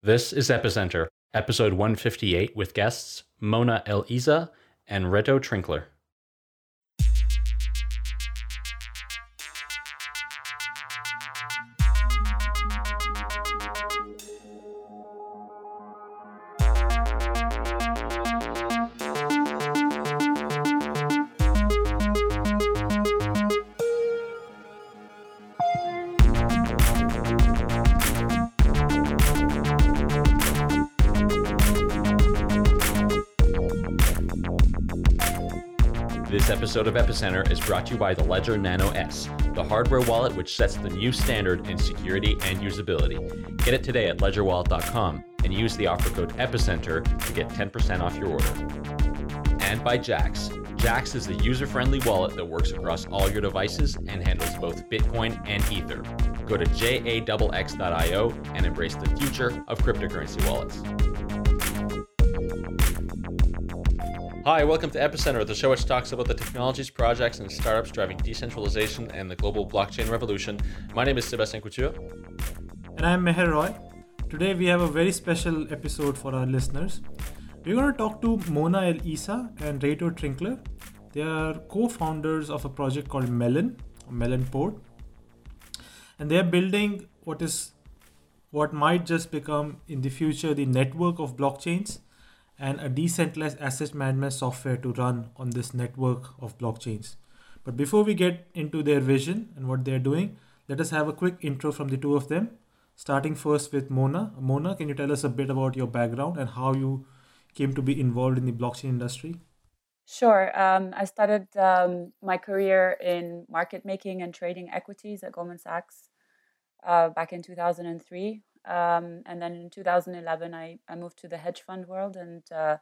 This is Epicenter, episode 158, with guests Mona El Isa and Reto Trinkler. Episode of Epicenter is brought to you by the Ledger Nano S, the hardware wallet which sets the new standard in security and usability. Get it today at ledgerwallet.com and use the offer code Epicenter to get 10% off your order. And by Jaxx. Jaxx is the user friendly wallet that works across all your devices and handles both Bitcoin and Ether. Go to jaxx.io and embrace the future of cryptocurrency wallets. Hi, welcome to Epicenter, the show which talks about the technologies, projects, and startups driving decentralization and the global blockchain revolution. My name is Sebastian Couture. And I'm Meher Roy. Today we have a very special episode for our listeners. We're going to talk to Mona El Isa and Reto Trinkler. They are co-founders of a project called Melon, Melon Port. And they're building what is what might just become in the future the network of blockchains and a decentralized asset management software to run on this network of blockchains. But before we get into their vision and what they're doing, let us have a quick intro from the two of them. Starting first with Mona. Mona, can you tell us a bit about your background and how you came to be involved in the blockchain industry? Sure. Um, I started um, my career in market making and trading equities at Goldman Sachs uh, back in 2003. Um, and then in 2011, I, I moved to the hedge fund world and uh,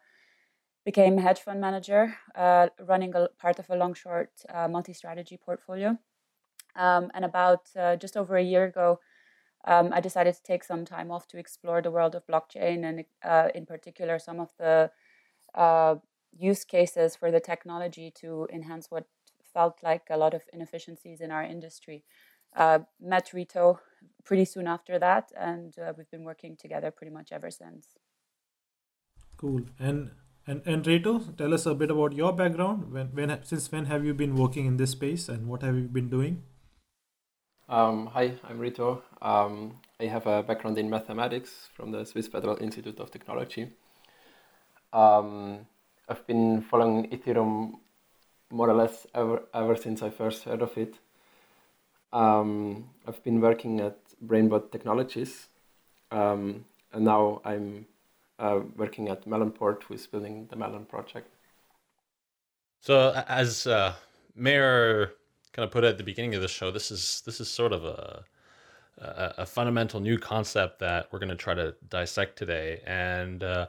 became a hedge fund manager, uh, running a part of a long short uh, multi strategy portfolio. Um, and about uh, just over a year ago, um, I decided to take some time off to explore the world of blockchain and, uh, in particular, some of the uh, use cases for the technology to enhance what felt like a lot of inefficiencies in our industry uh, met Reto pretty soon after that, and uh, we've been working together pretty much ever since. Cool. And and and Reto, tell us a bit about your background. When when since when have you been working in this space, and what have you been doing? Um, hi, I'm Reto. Um, I have a background in mathematics from the Swiss Federal Institute of Technology. Um, I've been following Ethereum more or less ever, ever since I first heard of it. Um, I've been working at Brainbot Technologies, um, and now I'm uh, working at Melonport, who is building the Melon project. So, as uh, Meher kind of put at the beginning of the show, this is this is sort of a a, a fundamental new concept that we're going to try to dissect today, and uh,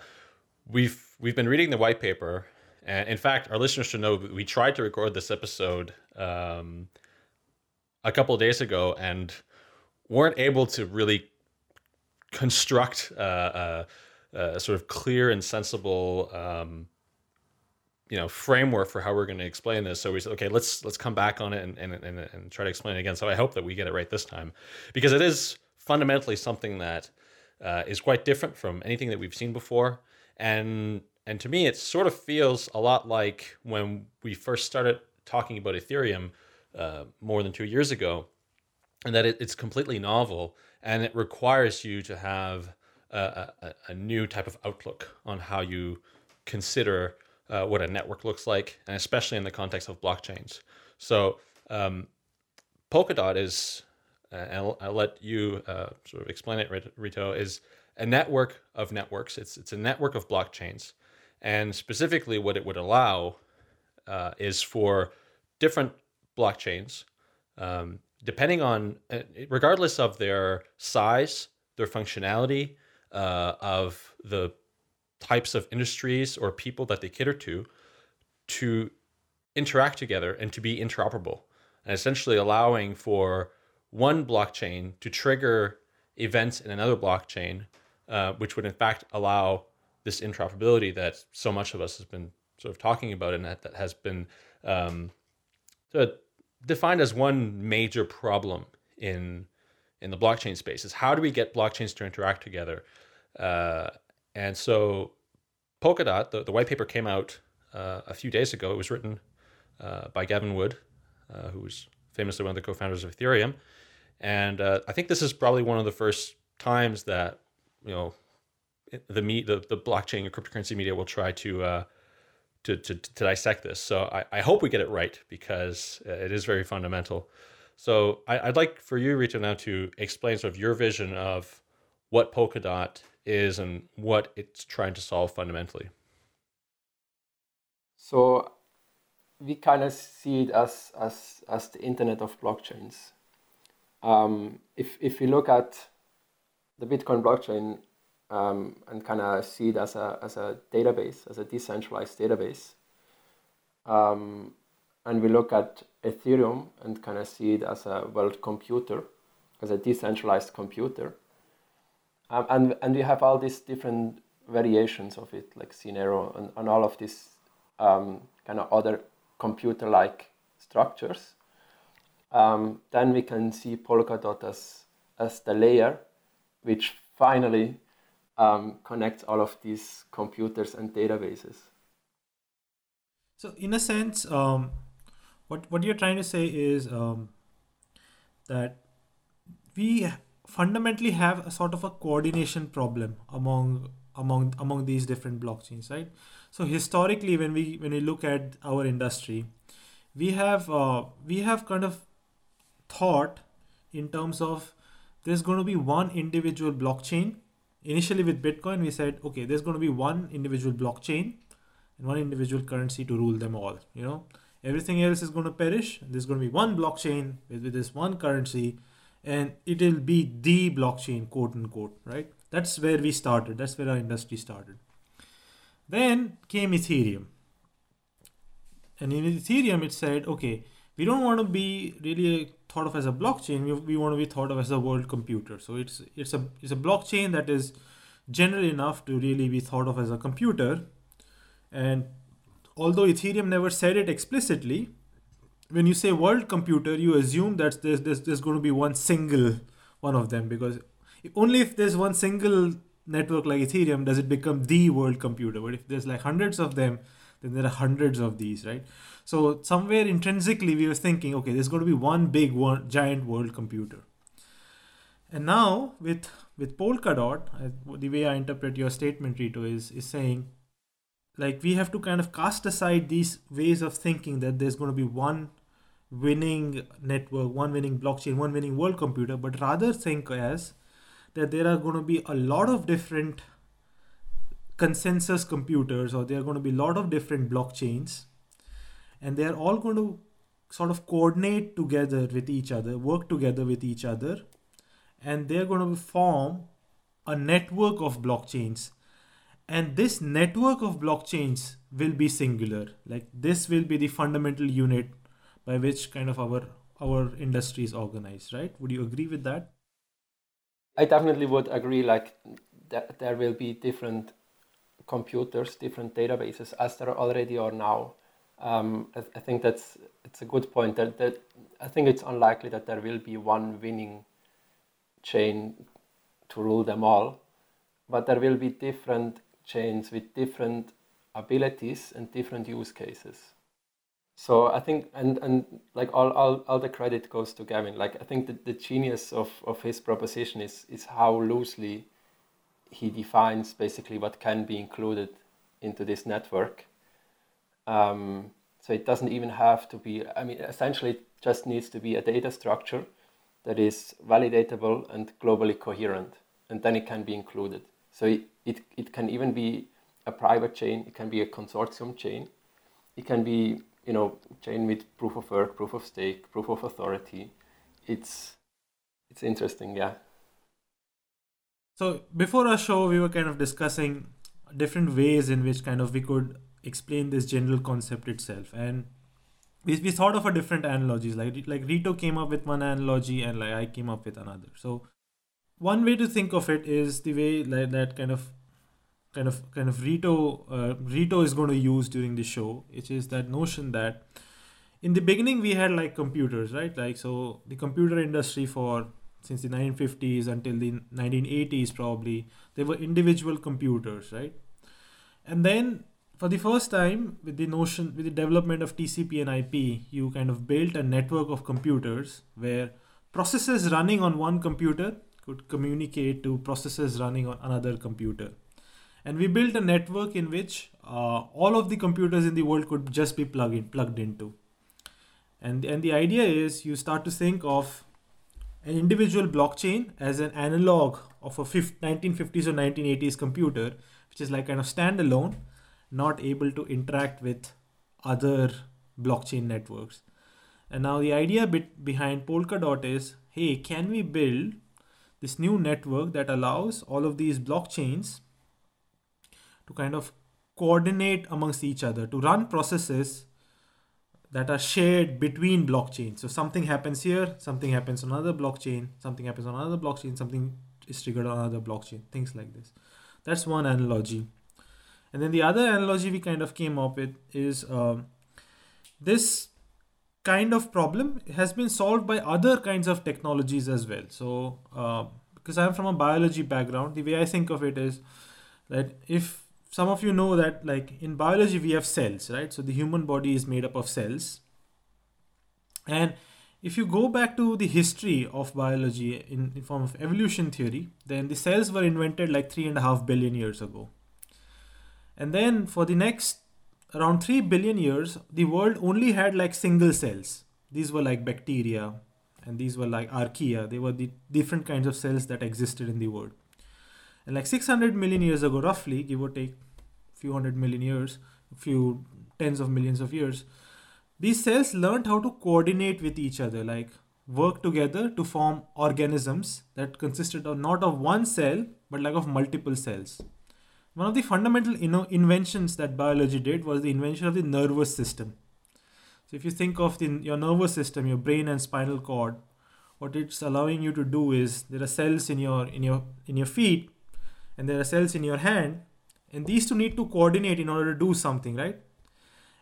we've we've been reading the white paper, and in fact, our listeners should know we tried to record this episode. Um, a couple of days ago and weren't able to really construct uh, a, a, sort of clear and sensible um, you know framework for how we're going to explain this. So we said okay let's let's come back on it and, and, and, and try to explain it again. So i hope that we get it right this time because it is fundamentally something that uh, is quite different from anything that we've seen before. And and to me it sort of feels a lot like when we first started talking about ethereum uh, more than two years ago, and that it, it's completely novel and it requires you to have a, a, a new type of outlook on how you consider uh, what a network looks like, and especially in the context of blockchains. So, um, Polkadot is, uh, and I'll, I'll, let you uh, sort of explain it, Reto, is a network of networks. It's it's a network of blockchains, and specifically, what it would allow uh, is for different blockchains, um, depending on, uh, regardless of their size, their functionality, uh, of the types of industries or people that they cater to, to interact together and to be interoperable, and essentially allowing for one blockchain to trigger events in another blockchain, uh, which would in fact allow this interoperability that so much of us has been sort of talking about and that, that has been um, defined as one major problem in in the blockchain space is how do we get blockchains to interact together Uh, and so Polkadot, the, the white paper came out uh, a few days ago. It was written uh, by Gavin Wood, uh, who was famously one of the co-founders of Ethereum. And uh, I think this is probably one of the first times that you know the me the, the blockchain and cryptocurrency media will try to uh, to, to, to dissect this. So I, I hope we get it right because it is very fundamental. So I, would like for you, Reto, now to explain sort of your vision of what Polkadot is and what it's trying to solve fundamentally. So we kind of see it as, as, as the internet of blockchains. Um, if, if you look at the Bitcoin blockchain um, and kind of see it as a, as a database, as a decentralized database, um, and we look at Ethereum and kind of see it as a world computer, as a decentralized computer, um, and, and we have all these different variations of it, like Cinero and, and all of these um, kind of other computer-like structures. Um, then we can see Polkadot as, as the layer which finally um, connects all of these computers and databases. So, in a sense, um, what what you're trying to say is um, that we fundamentally have a sort of a coordination problem among among among these different blockchains, right? So historically, when we when we look at our industry, we have uh, we have kind of thought in terms of there's going to be one individual blockchain. Initially, with Bitcoin, we said, okay, there's going to be one individual blockchain and one individual currency to rule them all. You know, everything else is going to perish. There's going to be one blockchain with, this one currency and it'll be the blockchain, quote unquote, right? That's where we started. That's where our industry started. Then came Ethereum. And in Ethereum, it said, okay, we don't want to be really thought of as a blockchain. We, we want to be thought of as a world computer. So it's it's a it's a blockchain that is general enough to really be thought of as a computer. And although Ethereum never said it explicitly, when you say world computer, you assume that there's, there's, there's going to be one single one of them because only if there's one single network like Ethereum does it become the world computer. But if there's like hundreds of them, then there are hundreds of these, right? So somewhere intrinsically we were thinking, okay, there's going to be one big one giant world computer. And now with with Polkadot, the way I interpret your statement, Reto, is is saying like we have to kind of cast aside these ways of thinking that there's going to be one winning network, one winning blockchain, one winning world computer, but rather think as that there are going to be a lot of different consensus computers or there are going to be a lot of different blockchains and they're all going to sort of coordinate together with each other, work together with each other, and they're going to form a network of blockchains. And this network of blockchains will be singular. Like this will be the fundamental unit by which kind of our our industry is organized right would you agree with that i definitely would agree like that there will be different computers different databases as there already are now um, I, I, think that's it's a good point that, that i think it's unlikely that there will be one winning chain to rule them all but there will be different chains with different abilities and different use cases so I think and and like all, all, all the credit goes to Gavin. Like I think the, the genius of, of his proposition is is how loosely he defines basically what can be included into this network. Um, so it doesn't even have to be I mean essentially it just needs to be a data structure that is validatable and globally coherent and then it can be included. So it, it, it can even be a private chain, it can be a consortium chain, it can be you know, chain with proof of work, proof of stake, proof of authority. It's it's interesting, yeah. So before our show, we were kind of discussing different ways in which kind of we could explain this general concept itself, and we, we thought of a different analogies. Like like Reto came up with one analogy, and like I came up with another. So one way to think of it is the way like that kind of kind of kind of Reto uh, Reto is going to use during the show, which is that notion that in the beginning we had like computers, right? Like so the computer industry for since the 1950s until the 1980s probably they were individual computers right and then for the first time with the notion with the development of tcp and ip you kind of built a network of computers where processes running on one computer could communicate to processes running on another computer. And we built a network in which uh, all of the computers in the world could just be plugged in, plugged into. And and the idea is you start to think of an individual blockchain as an analog of a 1950s or 1980s computer which is like kind of standalone not able to interact with other blockchain networks and now the idea bit behind polkadot is hey can we build this new network that allows all of these blockchains to kind of coordinate amongst each other to run processes that are shared between blockchains. So something happens here, something happens on another blockchain, something happens on another blockchain, something is triggered on another blockchain, things like this. That's one analogy. And then the other analogy we kind of came up with is um, this kind of problem has been solved by other kinds of technologies as well. So, uh, because I'm from a biology background, the way I think of it is that if some of you know that like in biology we have cells right? So the human body is made up of cells. And if you go back to the history of biology in, in form of evolution theory then the cells were invented like three and a half billion years ago and then for the next around 3 billion years the world only had like single cells. These were like bacteria and these were like archaea. They were the different kinds of cells that existed in the world. And like 600 million years ago, roughly, give or take a few hundred million years, a few tens of millions of years, these cells learned how to coordinate with each other, like work together to form organisms that consisted of not of one cell, but like of multiple cells. One of the fundamental inventions that biology did was the invention of the nervous system. So if you think of the, your nervous system, your brain and spinal cord, what it's allowing you to do is there are cells in your in your in your feet and there are cells in your hand and these two need to coordinate in order to do something right?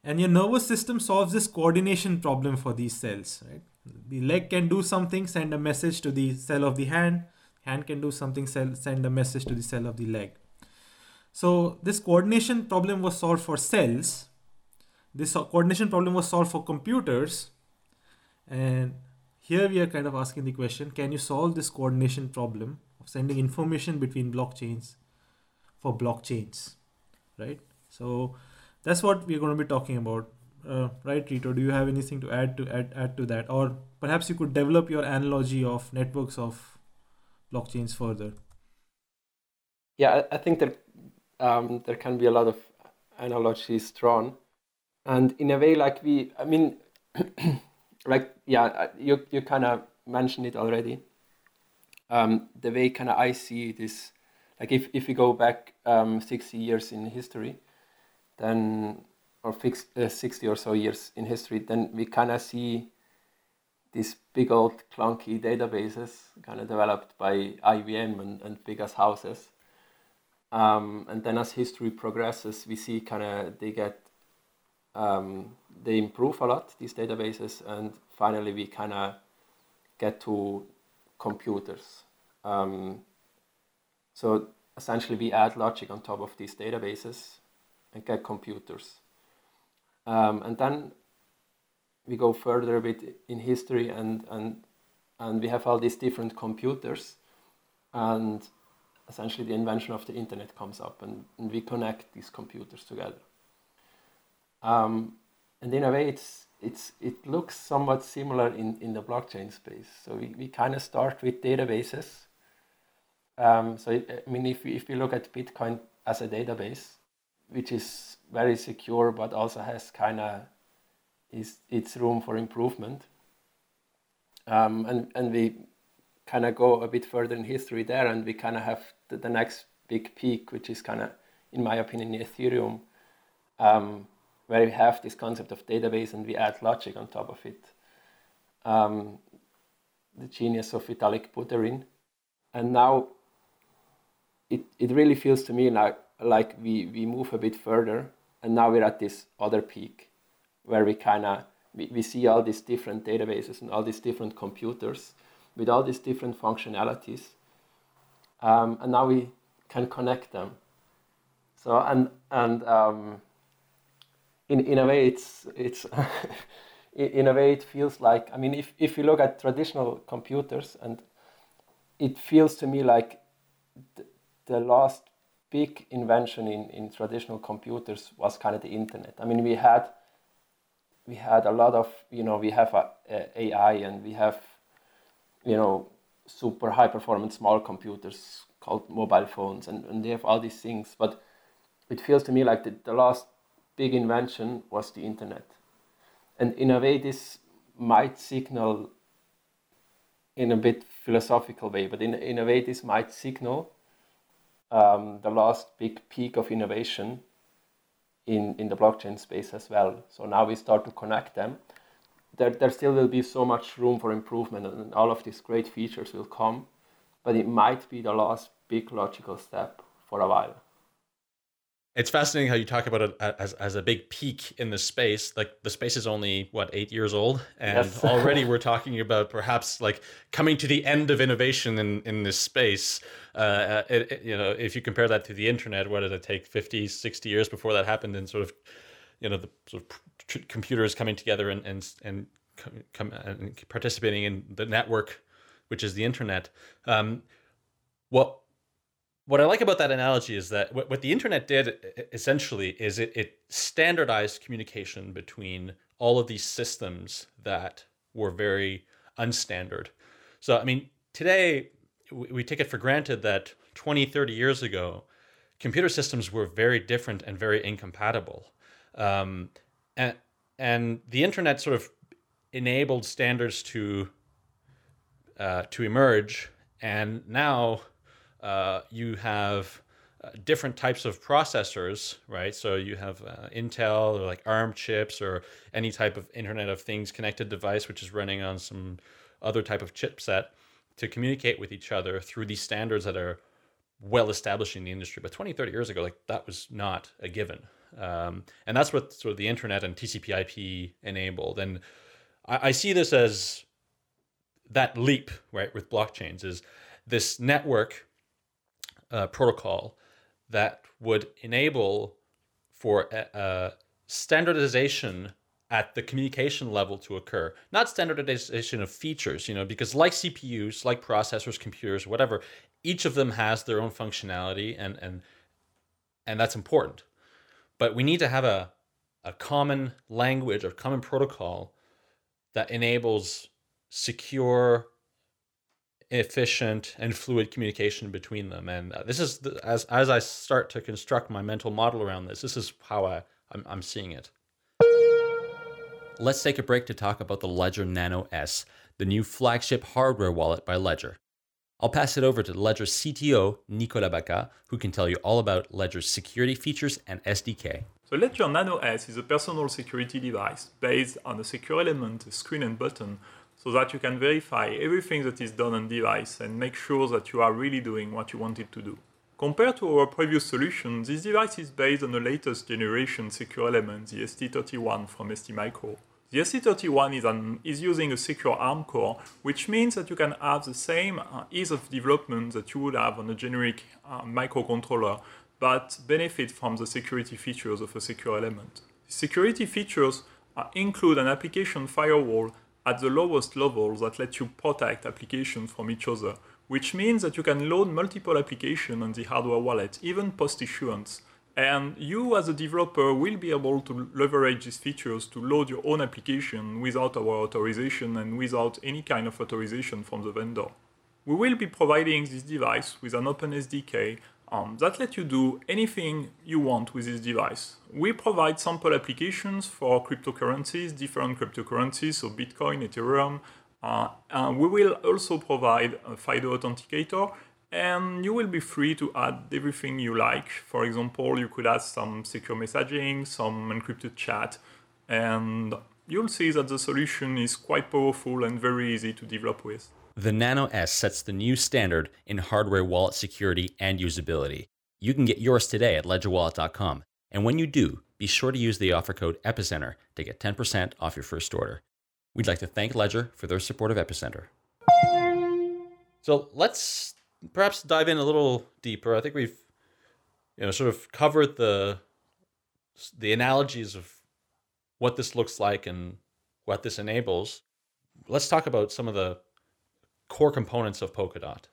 And your nervous system solves this coordination problem for these cells right? The leg can do something send a message to the cell of the hand. Hand can do something send a message to the cell of the leg so this coordination problem was solved for cells this coordination problem was solved for computers and here we are kind of asking the question can you solve this coordination problem of sending information between blockchains for blockchains, right? So that's what we're going to be talking about, uh, right, Reto? Do you have anything to add to add, add to that, or perhaps you could develop your analogy of networks of blockchains further? Yeah, I think that um, there can be a lot of analogies drawn, and in a way, like we, I mean, like yeah, you you kind of mentioned it already um, the way kind of I see it is like if, if we go back um, 60 years in history, then or fix, uh, 60 or so years in history, then we kind of see these big old clunky databases kind of developed by IBM and, and big as houses. Um, and then as history progresses, we see kind of they get um, they improve a lot these databases, and finally we kind of get to computers. Um, so essentially, we add logic on top of these databases and get computers. Um, and then we go further a bit in history, and and and we have all these different computers, and essentially the invention of the internet comes up, and, and we connect these computers together. Um, and in a way, it's it's it looks somewhat similar in, in the blockchain space. So we, we kind of start with databases. Um, so it, I mean, if we, if we look at Bitcoin as a database, which is very secure but also has kind of is its room for improvement. Um, and and we kind of go a bit further in history there, and we kind of have the, the next big peak, which is kind of, in my opinion, Ethereum. Um, where we have this concept of database and we add logic on top of it. Um, the genius of Vitalik Buterin. And now it, it really feels to me like, like we, we move a bit further and now we're at this other peak where we kind of we, we see all these different databases and all these different computers with all these different functionalities. Um, and now we can connect them. So and and um, in in a way it's it's in a way it feels like I mean if if you look at traditional computers and it feels to me like the, the last big invention in, in traditional computers was kind of the internet. I mean we had we had a lot of you know we have a, a AI and we have you know super high performance small computers called mobile phones and, and they have all these things. But it feels to me like the, the last big invention was the internet. And in a way this might signal in a bit philosophical way but in, in a way this might signal um, the last big peak of innovation in, in the blockchain space as well. So now we start to connect them there, there still will be so much room for improvement and all of these great features will come but it might be the last big logical step for a while it's fascinating how you talk about it as, as a big peak in the space. Like the space is only what eight years old, and yes. already we're talking about perhaps like coming to the end of innovation in in this space. Uh, it, it, you know, if you compare that to the internet, what did it take 50, 60 years before that happened? And sort of, you know, the sort of computers coming together and and and, come, and participating in the network, which is the internet. Um, what what I like about that analogy is that what, what the internet did essentially is it, it standardized communication between all of these systems that were very unstandard. So, I mean, today we, we take it for granted that 20, 30 years ago, computer systems were very different and very incompatible. Um, and, the internet sort of enabled standards to uh, to emerge, and now uh, you have uh, different types of processors, right? So you have uh, Intel or like ARM chips or any type of Internet of Things connected device, which is running on some other type of chipset to communicate with each other through these standards that are well established in the industry. But 20, 30 years ago, like that was not a given. Um, and that's what sort of the internet and TCP IP enabled. And I, I see this as that leap, right, with blockchains is this network uh, protocol that would enable for a, a standardization at the communication level to occur not standardization of features you know because like cpus like processors computers whatever each of them has their own functionality and and and that's important but we need to have a a common language or common protocol that enables secure efficient and fluid communication between them. And uh, this is the, as as I start to construct my mental model around this. This is how I I'm, I'm seeing it. Let's take a break to talk about the Ledger Nano S, the new flagship hardware wallet by Ledger. I'll pass it over to Ledger's CTO, Nicolas Bacca, who can tell you all about Ledger's security features and SDK. So Ledger Nano S is a personal security device based on a secure element, a screen and button, so that you can verify everything that is done on device and make sure that you are really doing what you wanted to do. Compared to our previous solution, this device is based on the latest generation secure element, the ST31 from STMicro. The ST31 is, an, is using a secure ARM core, which means that you can have the same uh, ease of development that you would have on a generic uh, microcontroller, but benefit from the security features of a secure element. Security features uh, include an application firewall at the lowest level that lets you protect applications from each other, which means that you can load multiple applications on the hardware wallet, even post-issuance. And you as a developer will be able to leverage these features to load your own application without our authorization and without any kind of authorization from the vendor. We will be providing this device with an open SDK um, that let you do anything you want with this device. We provide sample applications for cryptocurrencies, different cryptocurrencies, so Bitcoin, Ethereum. Uh, and we will also provide a FIDO authenticator, and you will be free to add everything you like. For example, you could add some secure messaging, some encrypted chat, and you'll see that the solution is quite powerful and very easy to develop with. The Nano S sets the new standard in hardware wallet security and usability. You can get yours today at ledgerwallet.com. And when you do, be sure to use the offer code EPICENTER to get 10% off your first order. We'd like to thank Ledger for their support of Epicenter. So let's perhaps dive in a little deeper. I think we've you know sort of covered the the analogies of what this looks like and what this enables. Let's talk about some of the core components of Polkadot.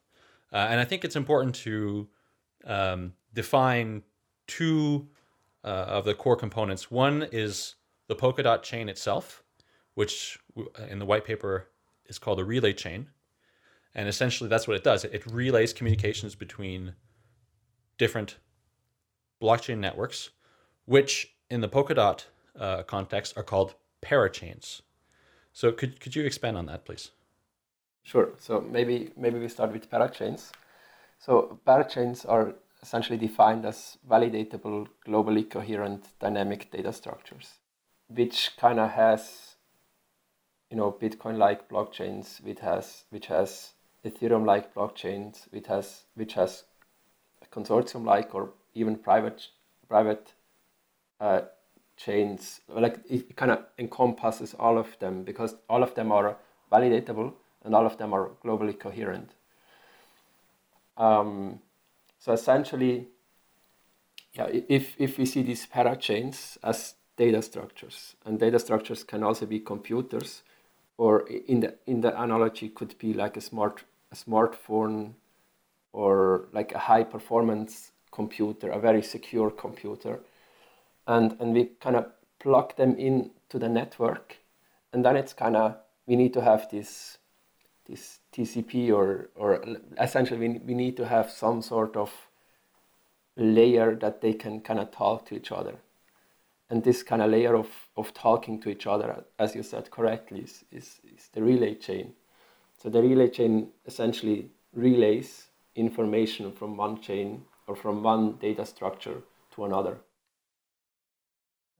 Uh, and I think it's important to um, define two uh, of the core components. One is the Polkadot chain itself, which in the white paper is called a relay chain. And essentially, that's what it does. It relays communications between different blockchain networks, which in the Polkadot uh, context are called parachains. So, could, could you expand on that, please? Sure. So maybe maybe we start with parachains. So parachains are essentially defined as validatable, globally coherent, dynamic data structures, which kind of has, you know, Bitcoin-like blockchains, which has which has Ethereum-like blockchains, which has which has consortium-like or even private private uh, chains. Like it kind of encompasses all of them because all of them are validatable and all of them are globally coherent. Um, so essentially, yeah, if, if we see these parachains as data structures, and data structures can also be computers, or in the in the analogy could be like a smart a smartphone, or like a high performance computer, a very secure computer, and and we kind of plug them in to the network, and then it's kind of we need to have this this TCP or or essentially we, we need to have some sort of layer that they can kind of talk to each other. And this kind of layer of, of talking to each other, as you said correctly, is, is, is the relay chain. So the relay chain essentially relays information from one chain or from one data structure to another.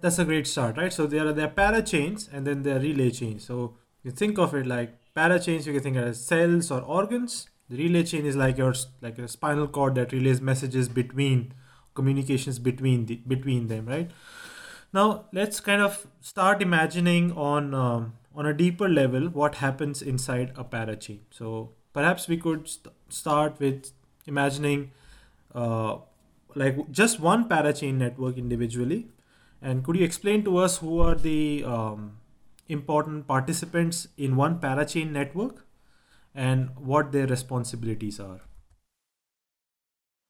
That's a great start, right? So there are there are parachains and then are relay chains. So you think of it like parachains you can think of as cells or organs the relay chain is like your like a spinal cord that relays messages between communications between the between them right now let's kind of start imagining on um, on a deeper level what happens inside a parachain so perhaps we could st- start with imagining uh, like just one parachain network individually and could you explain to us who are the um, important participants in one parachain network and what their responsibilities are.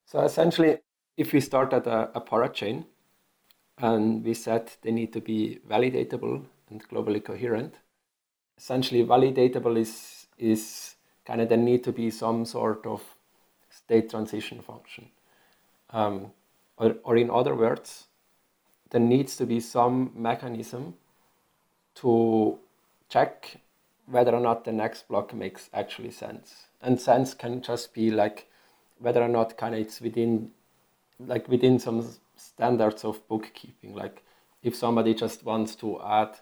So essentially, if we start at a, a parachain and we said they need to be validatable and globally coherent, essentially validatable is is kind of there need to be some sort of state transition function. Um, or, or in other words, there needs to be some mechanism to check whether or not the next block makes actually sense. And sense can just be like whether or not kind of it's within like within some standards of bookkeeping. Like if somebody just wants to add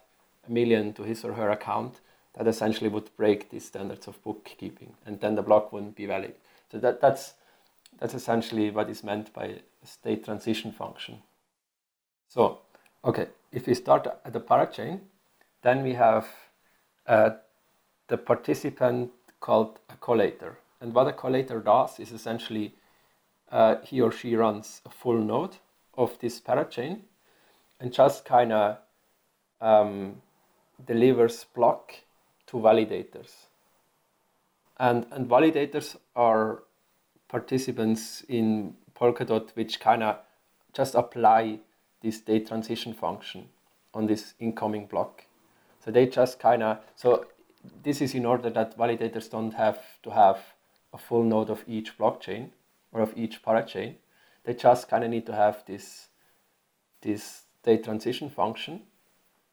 a million to his or her account, that essentially would break these standards of bookkeeping, and then the block wouldn't be valid. So that, that's that's essentially what is meant by state transition function. So, okay, if we start at the parachain, then we have uh, the participant called a collator. And what a collator does is essentially uh, he or she runs a full node of this parachain and just kind of um, delivers block to validators. And, and validators are participants in Polkadot which kind of just apply this state transition function on this incoming block. So they just kind of, so this is in order that validators don't have to have a full node of each blockchain or of each parachain. They just kind of need to have this, this state transition function.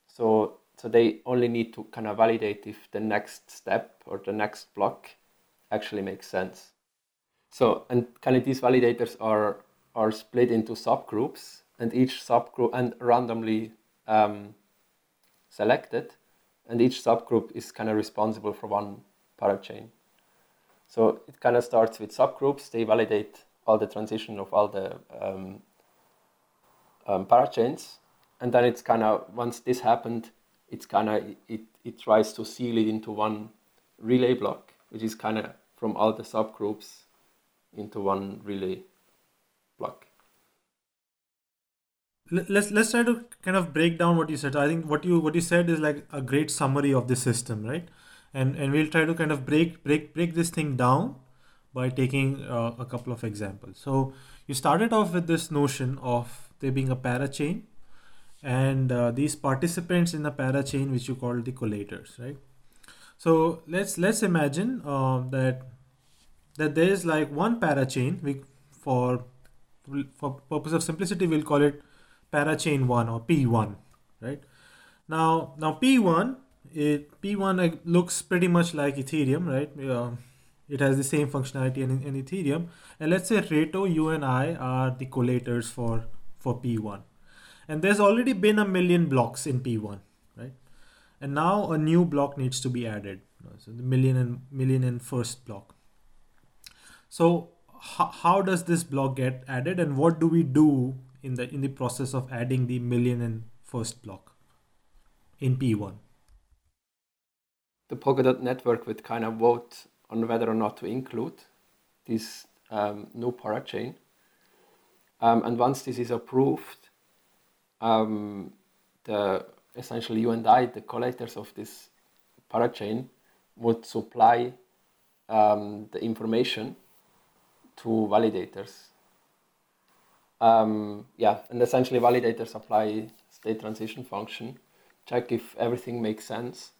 So, so they only need to kind of validate if the next step or the next block actually makes sense. So, and kind of these validators are, are split into subgroups and each subgroup and randomly um, selected and each subgroup is kind of responsible for one parachain. So it kind of starts with subgroups. They validate all the transition of all the um, um, parachains, and then it's kind of once this happened, it's kind of it, it tries to seal it into one relay block, which is kind of from all the subgroups into one relay block. Let's let's try to kind of break down what you said. I think what you what you said is like a great summary of the system, right? And and we'll try to kind of break break break this thing down by taking uh, a couple of examples. So you started off with this notion of there being a parachain and uh, these participants in the parachain which you call the collators, right? So let's let's imagine uh, that that there is like one parachain. We for for purpose of simplicity we'll call it parachain one or P1, right? Now now P1 it P1 looks pretty much like Ethereum, right? Uh, it has the same functionality in, in Ethereum. And let's say Reto, you and I are the collators for for P1, and there's already been a million blocks in P1, right? And now a new block needs to be added. So the million and million in first block. So how, how does this block get added and what do we do in the in the process of adding the million and first block in P1? The Polkadot network would kind of vote on whether or not to include this um, new parachain. Um, and once this is approved, um, the essentially you and I, the collators of this parachain, would supply um, the information to validators. Um, yeah, and essentially validators apply state transition function, check if everything makes sense,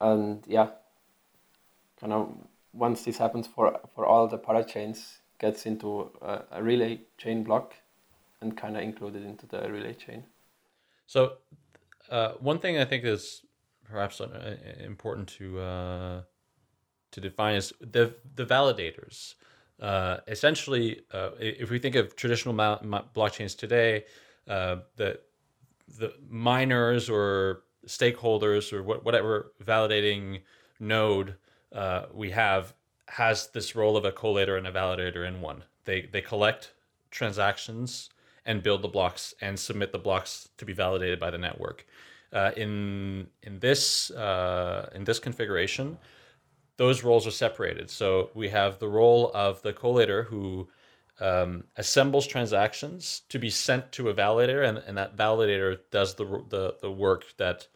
and yeah, kind of once this happens for for all the parachains, gets into a, a relay chain block, and kind of included into the relay chain. So, uh, one thing I think is perhaps uh, important to uh, to define is the the validators. Uh, essentially, uh, if we think of traditional ma- ma- blockchains today, uh, the the miners or stakeholders or what, whatever validating node we have has this role of a collator and a validator in one. They they collect transactions and build the blocks and submit the blocks to be validated by the network. Uh, in in this uh, in this configuration, those roles are separated. So we have the role of the collator who um, assembles transactions to be sent to a validator, and, and that validator does the, the, the work that,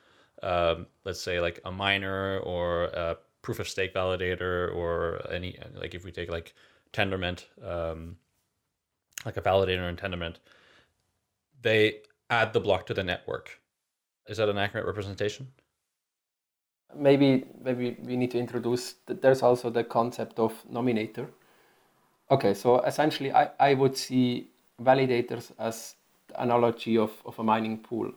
um, let's say, like a miner or a proof of stake validator, or any, like if we take like Tendermint, um, like a validator in Tendermint, they add the block to the network. Is that an accurate representation? maybe maybe we need to introduce that there's also the concept of nominator. Okay, so essentially I, I would see validators as the analogy of, of a mining pool.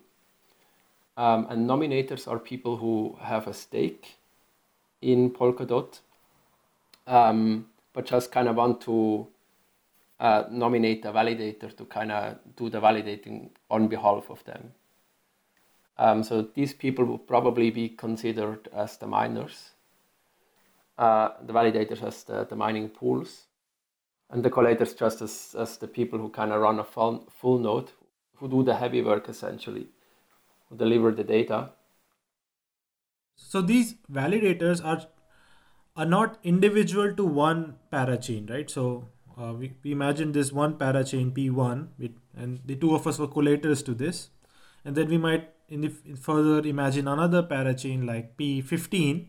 Um, and nominators are people who have a stake in Polkadot, um, but just kind of want to uh, nominate a validator to kind of do the validating on behalf of them. Um, so these people would probably be considered as the miners, uh, the validators as the, the mining pools, and the collators just as, as the people who kind of run a full, full node, who do the heavy work essentially, who deliver the data. So these validators are are not individual to one parachain, right? So uh, we, we imagine this one parachain P1, and the two of us were collators to this, and then we might in the further imagine another parachain like P15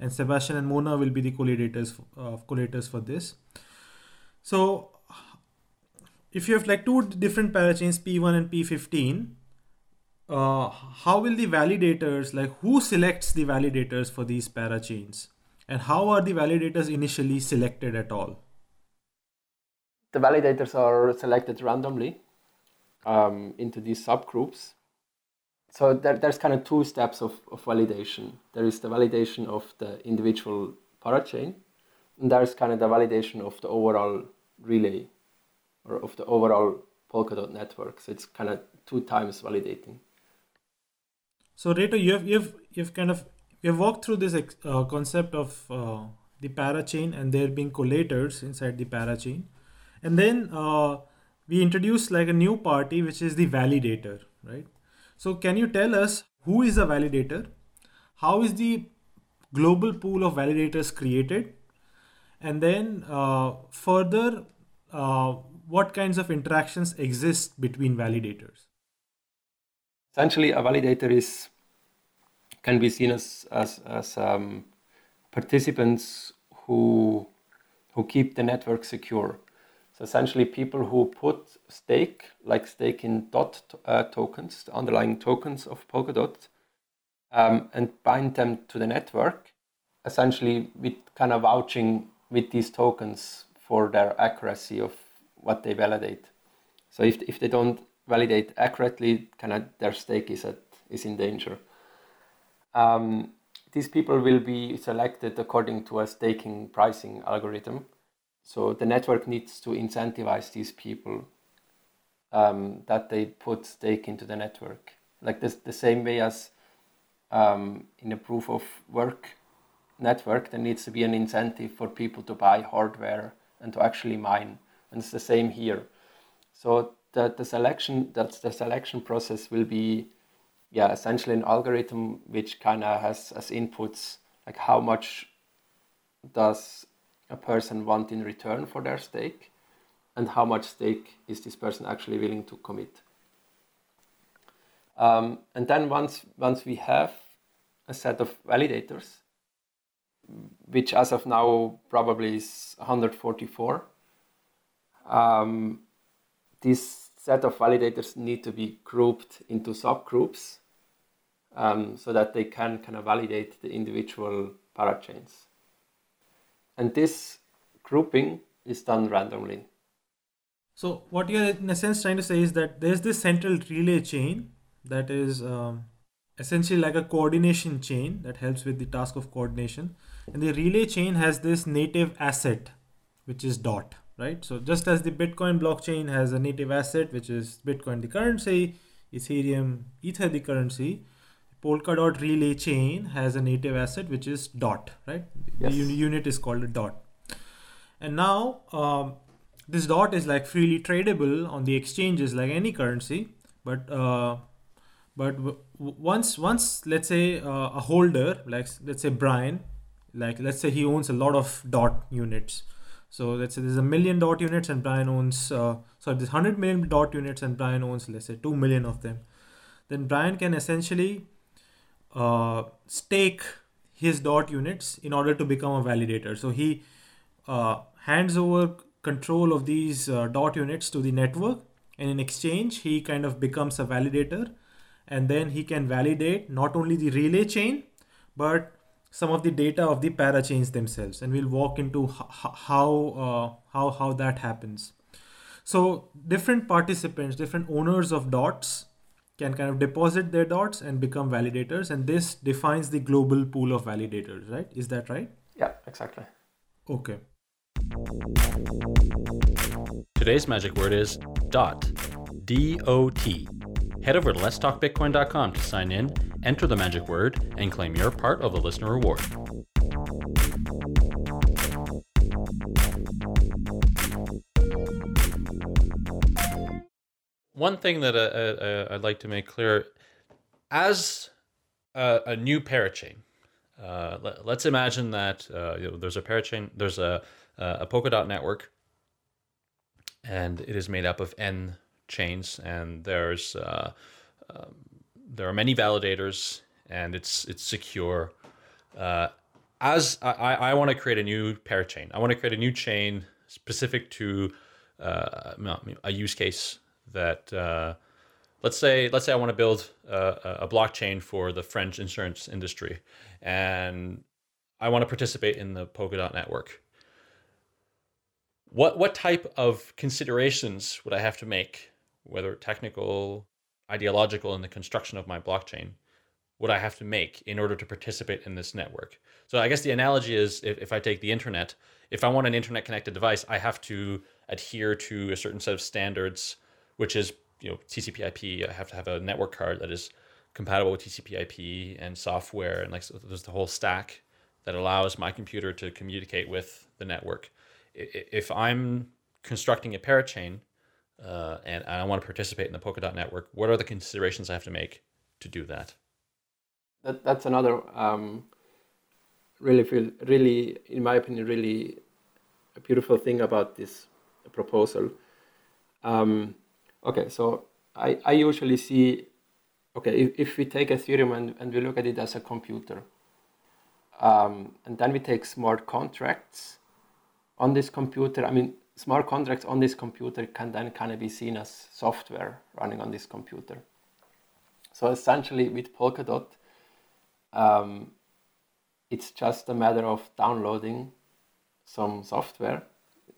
and Sebastian and Mona will be the collators uh, collators for this. So if you have like two different parachains P1 and P15, uh, how will the validators like who selects the validators for these parachains and how are the validators initially selected at all? The validators are selected randomly um, into these subgroups so there, there's kind of two steps of, of validation. There is the validation of the individual parachain, and there's kind of the validation of the overall relay or of the overall Polkadot network. So it's kind of two times validating. So Reto, you have you've you've kind of you've walked through this uh, concept of uh, the parachain and there being collators inside the parachain, and then uh, we introduce like a new party which is the validator, right? So can you tell us who is a validator? How is the global pool of validators created? and then uh, further, uh, what kinds of interactions exist between validators? Essentially, a validator is can be seen as as, as um, participants who who keep the network secure. So essentially, people who put stake, like stake in dot uh, tokens, the underlying tokens of Polkadot, um, and bind them to the network, essentially with kind of vouching with these tokens for their accuracy of what they validate. So if, if they don't validate accurately, kind of their stake is at is in danger. Um, these people will be selected according to a staking pricing algorithm. So the network needs to incentivize these people um, that they put stake into the network, like this, the same way as um, in a proof of work network, there needs to be an incentive for people to buy hardware and to actually mine. And it's the same here. So the, the selection that's the selection process will be yeah essentially an algorithm which kind of has as inputs like how much does a person want in return for their stake and how much stake is this person actually willing to commit um, and then once once we have a set of validators which as of now probably is 144 um, this set of validators need to be grouped into subgroups um, so that they can kind of validate the individual parachains. And this grouping is done randomly. So what you're in a sense trying to say is that there's this central relay chain that is um, essentially like a coordination chain that helps with the task of coordination, and the relay chain has this native asset, which is dot right? So just as the Bitcoin blockchain has a native asset, which is Bitcoin the currency, Ethereum, Ether the currency, Polkadot relay chain has a native asset, which is dot, right? Yes. The unit is called a dot. And now um, this dot is like freely tradable on the exchanges like any currency, but uh, but w- once once let's say uh, a holder like let's say Brian, like let's say he owns a lot of dot units so let's say there's a million dot units and Brian owns, uh, sorry, there's 100 million dot units and Brian owns, let's say, 2 million of them. Then Brian can essentially uh, stake his dot units in order to become a validator. So he uh, hands over control of these uh, dot units to the network, and in exchange, he kind of becomes a validator. And then he can validate not only the relay chain, but some of the data of the parachains themselves and we'll walk into how uh, how how that happens so different participants different owners of dots can kind of deposit their dots and become validators and this defines the global pool of validators right? Is that right? Yeah exactly. Okay. Today's magic word is dot d o t. Head over to letstalkbitcoin.com to sign in enter the magic word, and claim your part of the listener reward. One thing that uh, uh, I'd like to make clear as a, a new parachain, uh, let, us imagine that uh, you know, there's a parachain, there's a, a Polkadot network, and it is made up of n chains, and there's uh, um, there are many validators and it's it's secure. Uh, as I, I want to create a new parachain, I want to create a new chain specific to uh, a use case that uh, let's say let's say I want to build a, a blockchain for the French insurance industry, and I want to participate in the Polkadot network. What what type of considerations would I have to make, whether technical, ideological in the construction of my blockchain would I have to make in order to participate in this network? So I guess the analogy is if, if I take the internet, if I want an internet connected device, I have to adhere to a certain set of standards, which is you know TCP/IP. I have to have a network card that is compatible with TCP/IP and software, and like so there's the whole stack that allows my computer to communicate with the network. If I'm constructing a parachain uh, and I want to participate in the Polkadot network, what are the considerations I have to make to do that? That that's another um, really feel really, in my opinion, really a beautiful thing about this proposal. Um, okay, so I, I usually see, okay, if, if we take Ethereum and, and we look at it as a computer, um, and then we take smart contracts on this computer. I mean, smart contracts on this computer can then kind of be seen as software running on this computer. So essentially, with Polkadot, um, it's just a matter of downloading some software.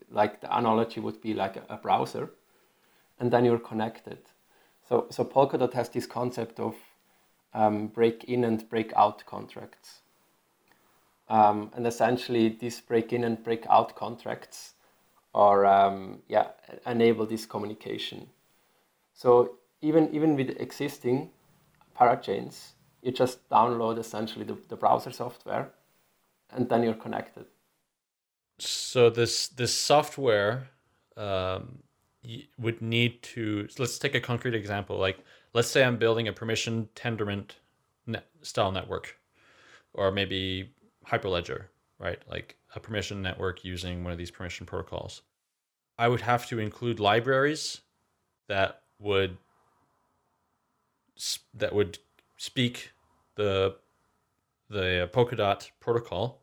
Like the analogy would be like a, a browser, and then you're connected. So, so Polkadot has this concept of um, break in and break out contracts. Um, and essentially, these break in and break out contracts are um, yeah enable this communication. So even even with existing parachains, you just download essentially the, the browser software, and then you're connected. So this this software um, would need to. So let's take a concrete example. Like let's say I'm building a permission Tendermint net, style network, or maybe Hyperledger, right? Like a permission network using one of these permission protocols. I would have to include libraries that would that would speak the the Polkadot protocol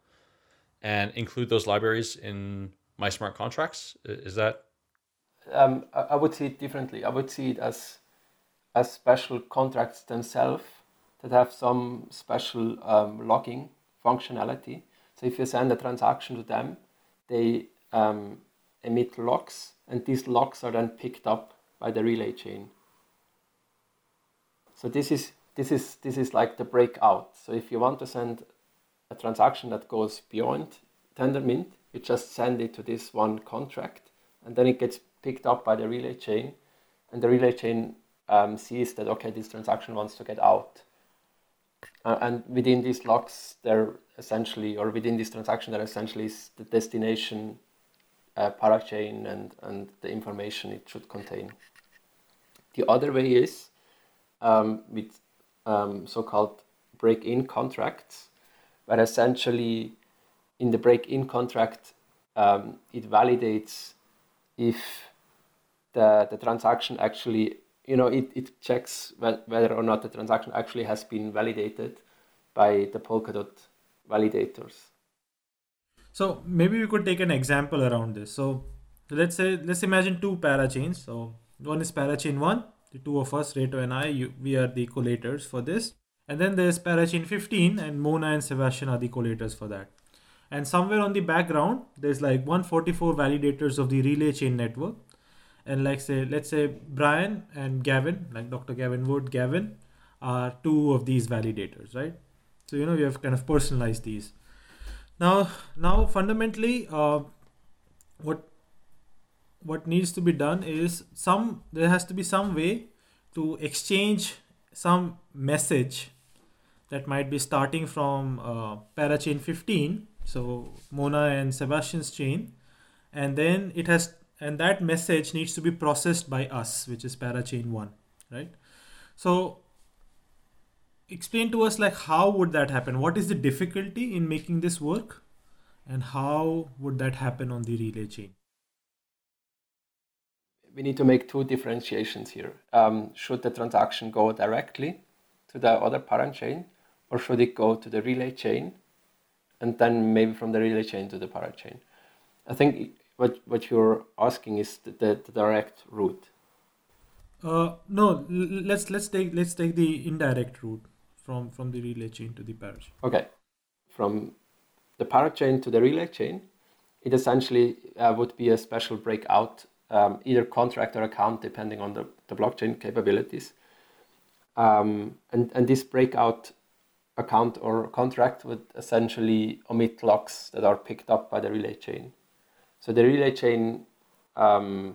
and include those libraries in my smart contracts. Is that? Um, I would see it differently. I would see it as as special contracts themselves that have some special um, logging functionality. So if you send a transaction to them, they um, emit logs, and these logs are then picked up by the relay chain. So this is this is this is like the breakout. So if you want to send a transaction that goes beyond Tendermint, you just send it to this one contract, and then it gets picked up by the relay chain, and the relay chain um, sees that okay, this transaction wants to get out, uh, and within these logs, there essentially, or within this transaction, there essentially is the destination uh, parachain and, and the information it should contain. The other way is um, with um, so-called break-in contracts, where essentially in the break-in contract, um, it validates if the, the transaction actually, you know, it, it checks whether or not the transaction actually has been validated by the Polkadot validators. So maybe we could take an example around this. So let's say let's imagine two parachains. So one is parachain one, the two of us, Reto and I, you, we are the collators for this. And then there's parachain 15 and Mona and Sebastian are the collators for that. And somewhere on the background, there's like 144 validators of the relay chain network. And like say, let's say Brian and Gavin, like Dr. Gavin Wood, Gavin, are two of these validators, right? So you know we have kind of personalized these. Now, now fundamentally, uh, what what needs to be done is some there has to be some way to exchange some message that might be starting from uh, parachain 15 so mona and sebastian's chain and then it has and that message needs to be processed by us which is parachain 1 right? So explain to us like how would that happen? What is the difficulty in making this work? And how would that happen on the relay chain? We need to make two differentiations here. Um, should the transaction go directly to the other parachain or should it go to the relay chain and then maybe from the relay chain to the parachain? I think what, what you're asking is the, the, the direct route uh, no let's let's take let's take the indirect route from from the relay chain to the parachain. Okay, from the parachain to the relay chain, it essentially uh, would be a special breakout, um, either contract or account, depending on the, the blockchain capabilities. Um, and, and this breakout account or contract would essentially omit logs that are picked up by the relay chain. So the relay chain um,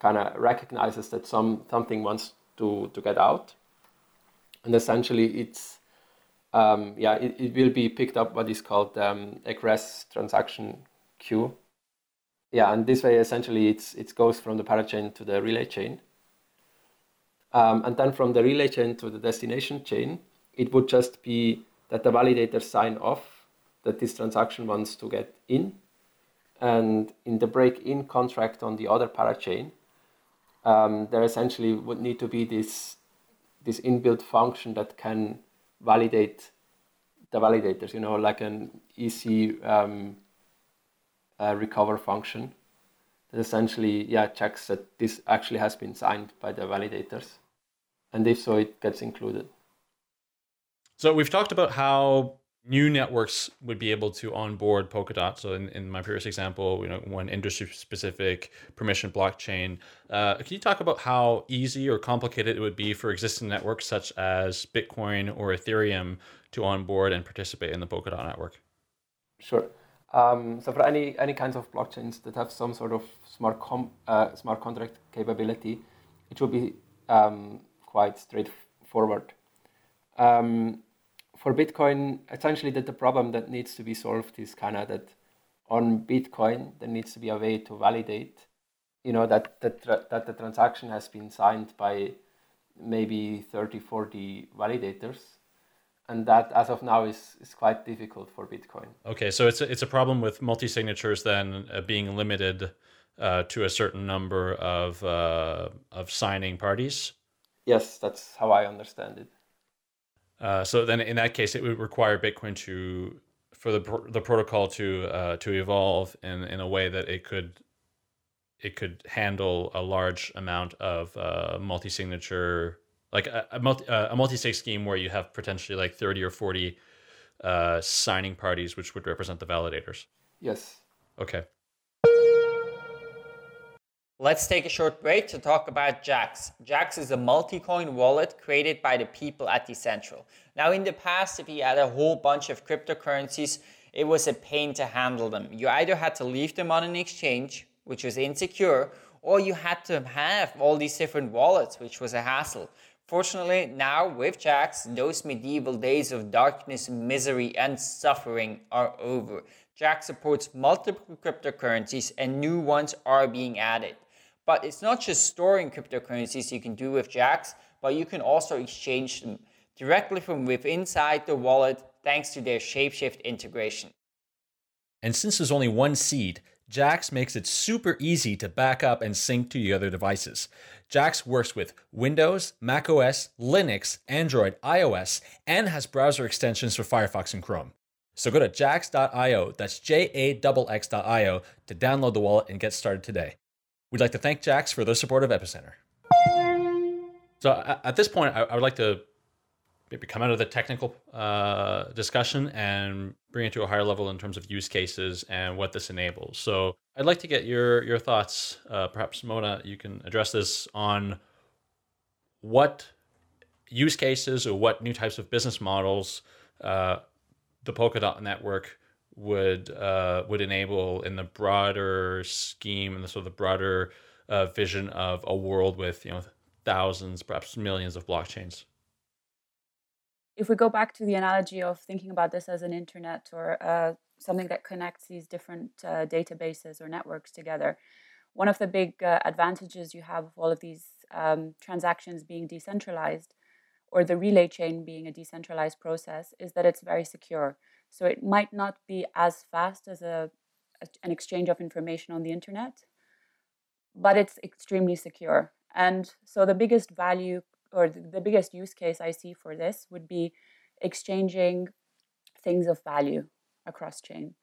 kind of recognizes that some something wants to, to get out. And essentially it's um, yeah it, it will be picked up what is called um, egress transaction queue. Yeah and this way essentially it's it goes from the parachain to the relay chain. Um, and then from the relay chain to the destination chain it would just be that the validator sign off that this transaction wants to get in And in the break-in contract on the other parachain, um, there essentially would need to be this this inbuilt function that can validate the validators. You know, like an EC um, uh, recover function that essentially yeah checks that this actually has been signed by the validators, and if so, it gets included. So we've talked about how new networks would be able to onboard Polkadot. So in, in my previous example, you know, one industry specific permission blockchain. Uh, can you talk about how easy or complicated it would be for existing networks such as Bitcoin or Ethereum to onboard and participate in the Polkadot network? Sure. Um, so for any any kinds of blockchains that have some sort of smart com, uh, smart contract capability, it will be um, quite straightforward. Um, for Bitcoin, essentially that the problem that needs to be solved is kind of that on Bitcoin there needs to be a way to validate, you know, that that that the transaction has been signed by maybe 30, 40 validators. And that, as of now, is, is quite difficult for Bitcoin. Okay, so it's a, it's a problem with multi signatures then uh, being limited uh, to a certain number of uh, of signing parties. Yes, that's how I understand it. Uh, so then, in that case, it would require Bitcoin to for the the protocol to uh, to evolve in, in a way that it could it could handle a large amount of uh, multi signature, like a, a multi uh, a multi sig scheme where you have potentially like thirty or forty uh, signing parties, which would represent the validators. Yes. Okay. Let's take a short break to talk about Jaxx. Jaxx is a multi-coin wallet created by the people at Decentral. Now in the past, if you had a whole bunch of cryptocurrencies, it was a pain to handle them. You either had to leave them on an exchange, which was insecure, or you had to have all these different wallets, which was a hassle. Fortunately, now with Jaxx, those medieval days of darkness, misery, and suffering are over. Jaxx supports multiple cryptocurrencies and new ones are being added. But it's not just storing cryptocurrencies you can do with Jaxx, but you can also exchange them directly from within inside the wallet thanks to their Shapeshift integration. And since there's only one seed, Jaxx makes it super easy to back up and sync to your other devices. Jaxx works with Windows, macOS, Linux, Android, iOS, and has browser extensions for Firefox and Chrome. So go to jaxx.io, that's J A X X.io, to download the wallet and get started today. We'd like to thank Jaxx for their support of Epicenter. So at this point, I, would like to maybe come out of the technical uh, discussion and bring it to a higher level in terms of use cases and what this enables. So I'd like to get your your thoughts. Uh, perhaps Mona, you can address this on what use cases or what new types of business models uh, the Polkadot network would uh, would enable in the broader scheme and the sort of the broader uh, vision of a world with you know thousands, perhaps millions of blockchains. If we go back to the analogy of thinking about this as an internet or uh, something that connects these different uh, databases or networks together, one of the big uh, advantages you have of all of these um, transactions being decentralized or the relay chain being a decentralized process is that it's very secure. So it might not be as fast as a, a, an exchange of information on the internet, but it's extremely secure. And so the biggest value or the, biggest use case I see for this would be exchanging things of value across chain.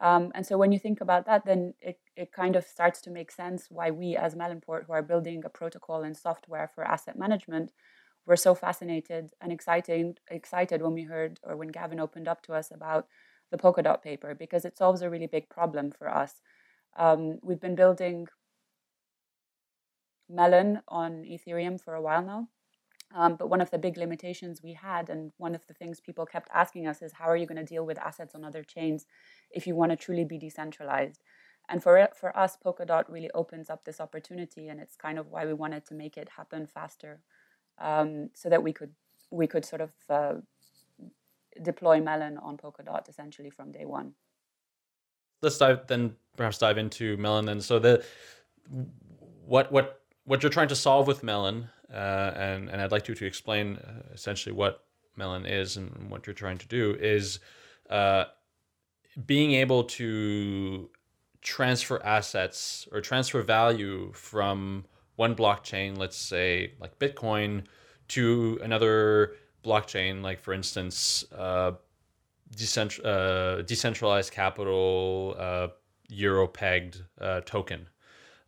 Um, and so when you think about that, then it, it kind of starts to make sense why we as Melonport, who are building a protocol and software for asset management, were so fascinated and excited excited when we heard or when Gavin opened up to us about the Polkadot paper because it solves a really big problem for us. Um, we've been building Melon on Ethereum for a while now. Um, but one of the big limitations we had, and one of the things people kept asking us, is how are you going to deal with assets on other chains if you want to truly be decentralized? And for for us, Polkadot really opens up this opportunity, and it's kind of why we wanted to make it happen faster um, so that we could we could sort of uh, deploy Melon on Polkadot essentially from day one. Let's dive then perhaps dive into Melon then. So the what what what you're trying to solve with Melon, uh, and and I'd like you to explain uh, essentially what Melon is and what you're trying to do is uh, being able to transfer assets or transfer value from one blockchain, let's say like Bitcoin, to another blockchain, like for instance, uh, decent- uh, decentralized capital uh, euro pegged uh, token,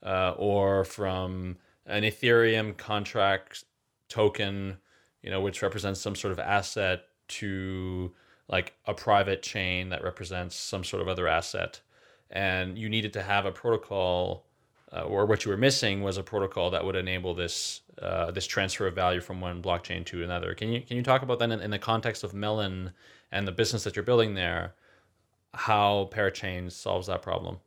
uh, or from an Ethereum contract token, you know, which represents some sort of asset to like a private chain that represents some sort of other asset. And you needed to have a protocol, uh, or what you were missing was a protocol that would enable this uh, this transfer of value from one blockchain to another. Can you can you talk about that in, in the context of Melon and the business that you're building there? How Parachain solves that problem?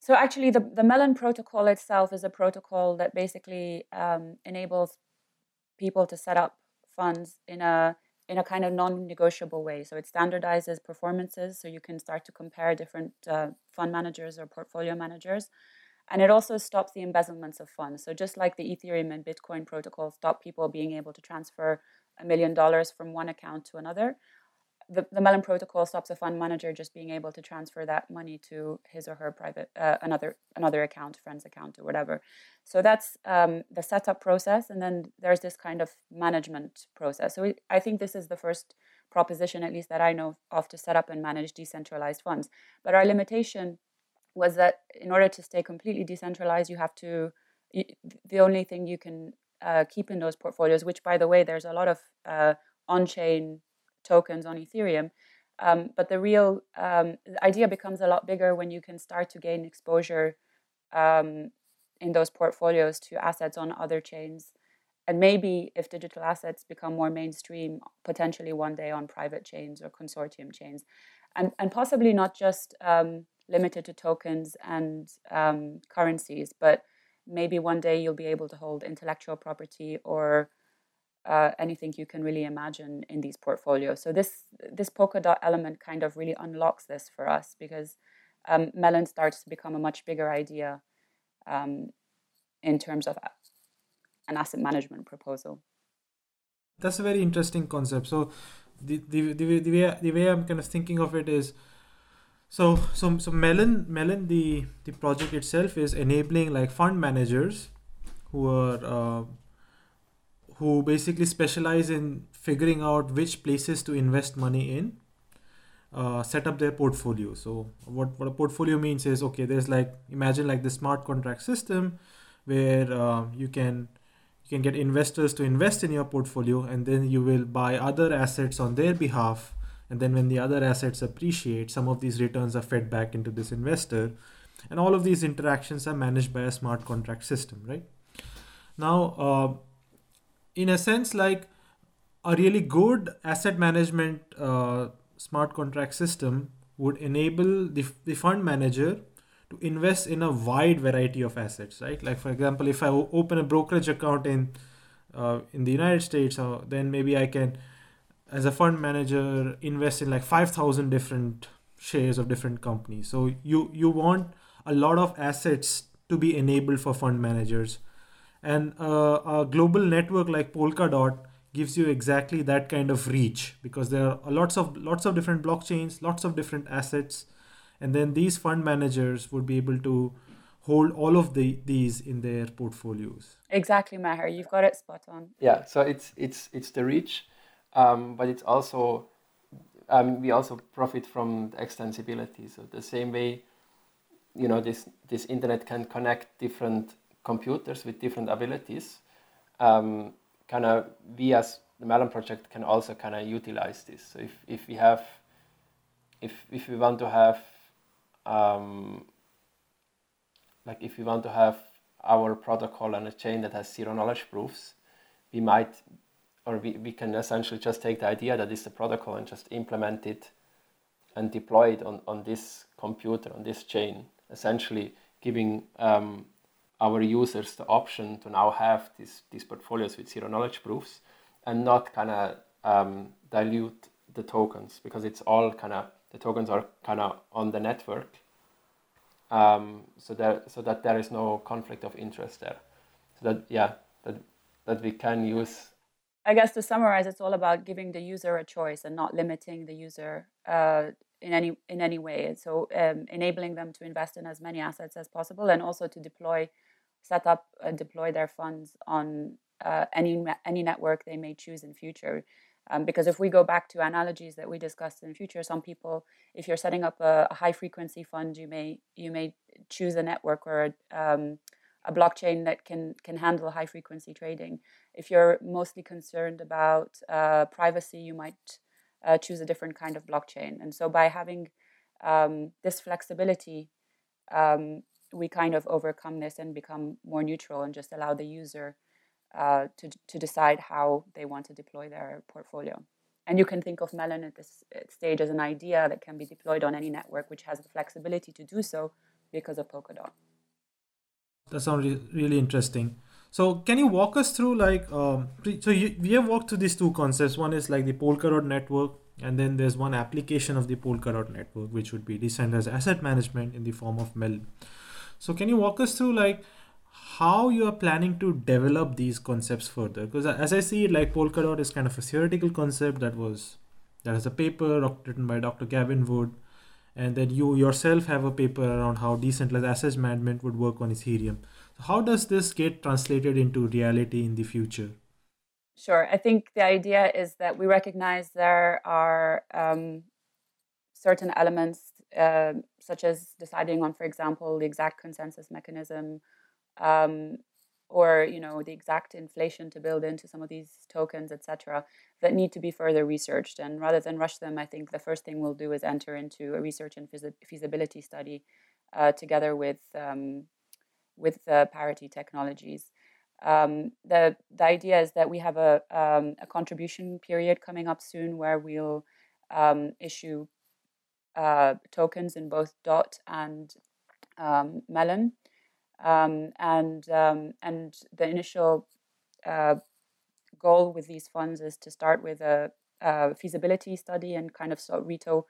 So actually, the, the Melon protocol itself is a protocol that basically um, enables people to set up funds in a in a kind of non-negotiable way. So it standardizes performances, so you can start to compare different uh, fund managers or portfolio managers, and it also stops the embezzlements of funds. So just like the Ethereum and Bitcoin protocol stop people being able to transfer a million dollars from one account to another, the, the Melon protocol stops a fund manager just being able to transfer that money to his or her private uh, another another account, friend's account, or whatever. So that's um, the setup process, and then there's this kind of management process. So I think this is the first proposition, at least that I know of, to set up and manage decentralized funds. But our limitation was that in order to stay completely decentralized, you have to the only thing you can uh, keep in those portfolios, which by the way, there's a lot of uh, on-chain tokens on Ethereum. Um, but the real um, the idea becomes a lot bigger when you can start to gain exposure um, in those portfolios to assets on other chains. And maybe if digital assets become more mainstream, potentially one day on private chains or consortium chains. And, and possibly not just um, limited to tokens and um, currencies, but maybe one day you'll be able to hold intellectual property or uh, anything you can really imagine in these portfolios. So this this Polkadot element kind of really unlocks this for us because um, Melon starts to become a much bigger idea um, in terms of an asset management proposal. That's a very interesting concept. So the the, the, the way the way I'm kind of thinking of it is so so so Melon Melon the the project itself is enabling like fund managers who are uh, who basically specialize in figuring out which places to invest money in uh, set up their portfolio. So what, what a portfolio means is okay there's like imagine like the smart contract system where uh, you can you can get investors to invest in your portfolio and then you will buy other assets on their behalf. And then when the other assets appreciate some of these returns are fed back into this investor. And all of these interactions are managed by a smart contract system right? Now uh, in a sense like a really good asset management uh, smart contract system would enable the, the fund manager to invest in a wide variety of assets right? Like for example if I open a brokerage account in uh, in the united states uh, then maybe i can as a fund manager invest in like 5000 different shares of different companies. So you you want a lot of assets to be enabled for fund managers and uh, a global network like Polkadot gives you exactly that kind of reach because there are lots of lots of different blockchains, lots of different assets, and then these fund managers would be able to hold all of the these in their portfolios. Exactly, Meher. You've got it spot on. Yeah. So it's it's it's the reach, um, but it's also um, we also profit from the extensibility. So the same way, you know, this this internet can connect different computers with different abilities, um, kind of we as the Melon project can also kind of utilize this. So if, if we have, if, if we want to have, um, like if we want to have our protocol on a chain that has zero knowledge proofs, we might, or we, we can essentially just take the idea that is the protocol and just implement it and deploy it on, on this computer, on this chain, essentially giving um, our users the option to now have these, these portfolios with zero knowledge proofs and not kind of um, dilute the tokens because it's all kind of the tokens are kind of on the network. Um, so that so that there is no conflict of interest there. So that yeah that that we can use. I guess to summarize it's all about giving the user a choice and not limiting the user uh, in any in any way. And so um, enabling them to invest in as many assets as possible, and also to deploy, set up, and deploy their funds on uh, any any network they may choose in future. Um, because if we go back to analogies that we discussed in the future, some people, if you're setting up a, a high frequency fund, you may you may choose a network or a, um, a blockchain that can can handle high frequency trading. If you're mostly concerned about uh, privacy, you might uh, choose a different kind of blockchain. And so by having um, this flexibility, um, we kind of overcome this and become more neutral and just allow the user uh, to, to decide how they want to deploy their portfolio. And you can think of Melon at this stage as an idea that can be deployed on any network which has the flexibility to do so because of Polkadot. That sounds re- really interesting. So can you walk us through like um, so you, we have walked through these two concepts. One is like the Polkadot network, and then there's one application of the Polkadot network, which would be decentralized asset management in the form of Melon. So can you walk us through like how you are planning to develop these concepts further? Because as I see it, like Polkadot is kind of a theoretical concept that was that is a paper written by Dr. Gavin Wood, and then you yourself have a paper around how decentralized asset management would work on Ethereum. So how does this get translated into reality in the future? Sure. I think the idea is that we recognize there are um, certain elements, uh, such as deciding on, for example, the exact consensus mechanism, um, or you know the exact inflation to build into some of these tokens, etc., that need to be further researched. And rather than rush them, I think the first thing we'll do is enter into a research and feasibility study uh, together with um, with the parity technologies. Um, the the idea is that we have a um, a contribution period coming up soon where we'll um, issue uh, tokens in both DOT and um, Melon, um, and um, and the initial uh, goal with these funds is to start with a, a feasibility study and kind of so Reto.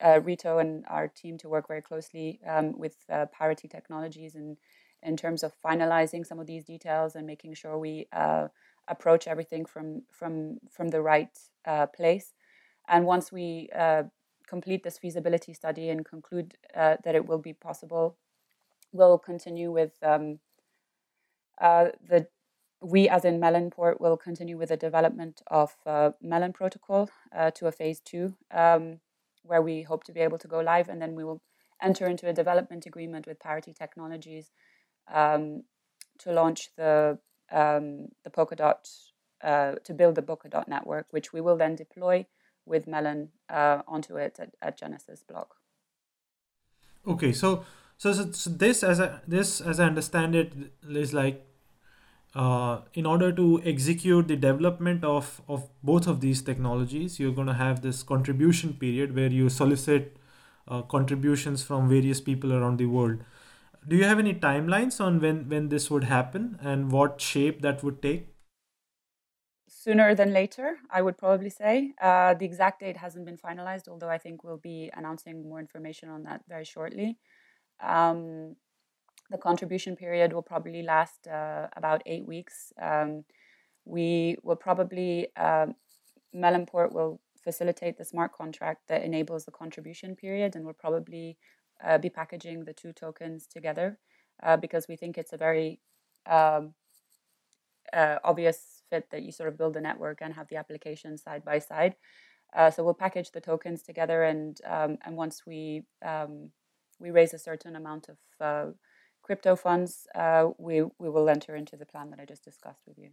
Uh, Reto and our team to work very closely with uh, parity technologies and in terms of finalizing some of these details and making sure we uh, approach everything from from from the right uh, place. And once we uh, complete this feasibility study and conclude uh, that it will be possible, we'll continue with um, uh, the we as in Melonport will continue with the development of uh, Melon protocol to a phase two, um, where we hope to be able to go live, and then we will enter into a development agreement with Parity Technologies um, to launch the um, the Polkadot uh, to build the Polkadot network, which we will then deploy with Melon uh, onto it at, at, Genesis block. Okay, so so, so this as I, this as I understand it is like uh, in order to execute the development of, of both of these technologies, you're going to have this contribution period where you solicit uh, contributions from various people around the world do you have any timelines on when when this would happen and what shape that would take sooner than later i would probably say. Uh, the exact date hasn't been finalized although i think we'll be announcing more information on that very shortly. Um, the contribution period will probably last uh, about eight weeks. Um, we will probably uh, will facilitate the smart contract that enables the contribution period and we'll probably uh, be packaging the two tokens together uh, because we think it's a very um, uh, obvious fit that you sort of build a network and have the application side by side. Uh, so we'll package the tokens together, and um, and once we um, we raise a certain amount of uh, crypto funds, uh, we we will enter into the plan that I just discussed with you.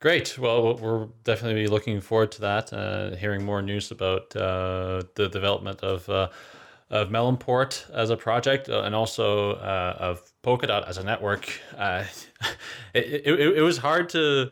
Great. Well, we're definitely looking forward to that. hearing more news about the development of of Melonport as a project uh, and also uh, of Polkadot as a network. Uh, it, it, it was hard to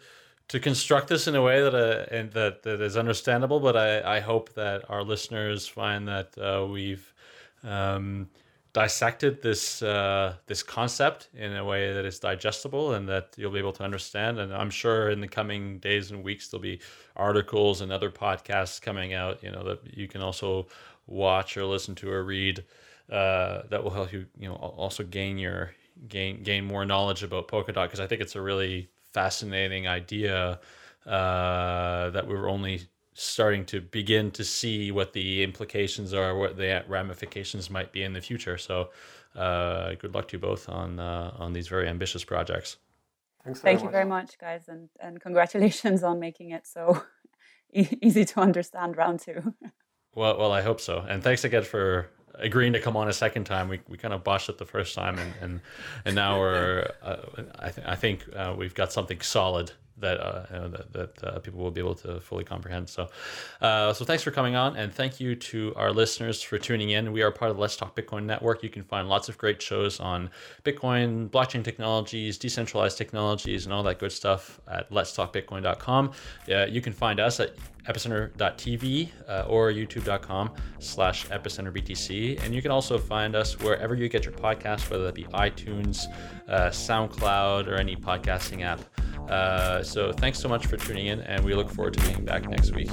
to construct this in a way that uh, that that is understandable, but I, I hope that our listeners find that uh, we've um, dissected this uh, this concept in a way that is digestible and that you'll be able to understand. And I'm sure in the coming days and weeks there'll be articles and other podcasts coming out. You know that you can also watch or listen to or read uh, that will help you you know also gain your gain gain more knowledge about Polkadot because I think it's a really fascinating idea uh, that we were only starting to begin to see what the implications are, what the ramifications might be in the future. So, uh, good luck to you both on uh, on these very ambitious projects. Thanks Thank you very much, guys, and and congratulations on making it so easy to understand round two. well, well, I hope so, and thanks again for agreeing to come on a second time. We, we kind of botched it the first time, and and, and now we're uh, I, th- I think uh, we've got something solid that uh, that, that uh, people will be able to fully comprehend. So, uh, so thanks for coming on, and thank you to our listeners for tuning in. We are part of the Let's Talk Bitcoin network. You can find lots of great shows on Bitcoin, blockchain technologies, decentralized technologies, and all that good stuff at letstalkbitcoin.com. Uh, you can find us at epicenter.tv uh, or youtube.com slash epicenterbtc. And you can also find us wherever you get your podcast, whether that be iTunes, uh, SoundCloud, or any podcasting app. Uh, so thanks so much for tuning in, and we look forward to being back next week.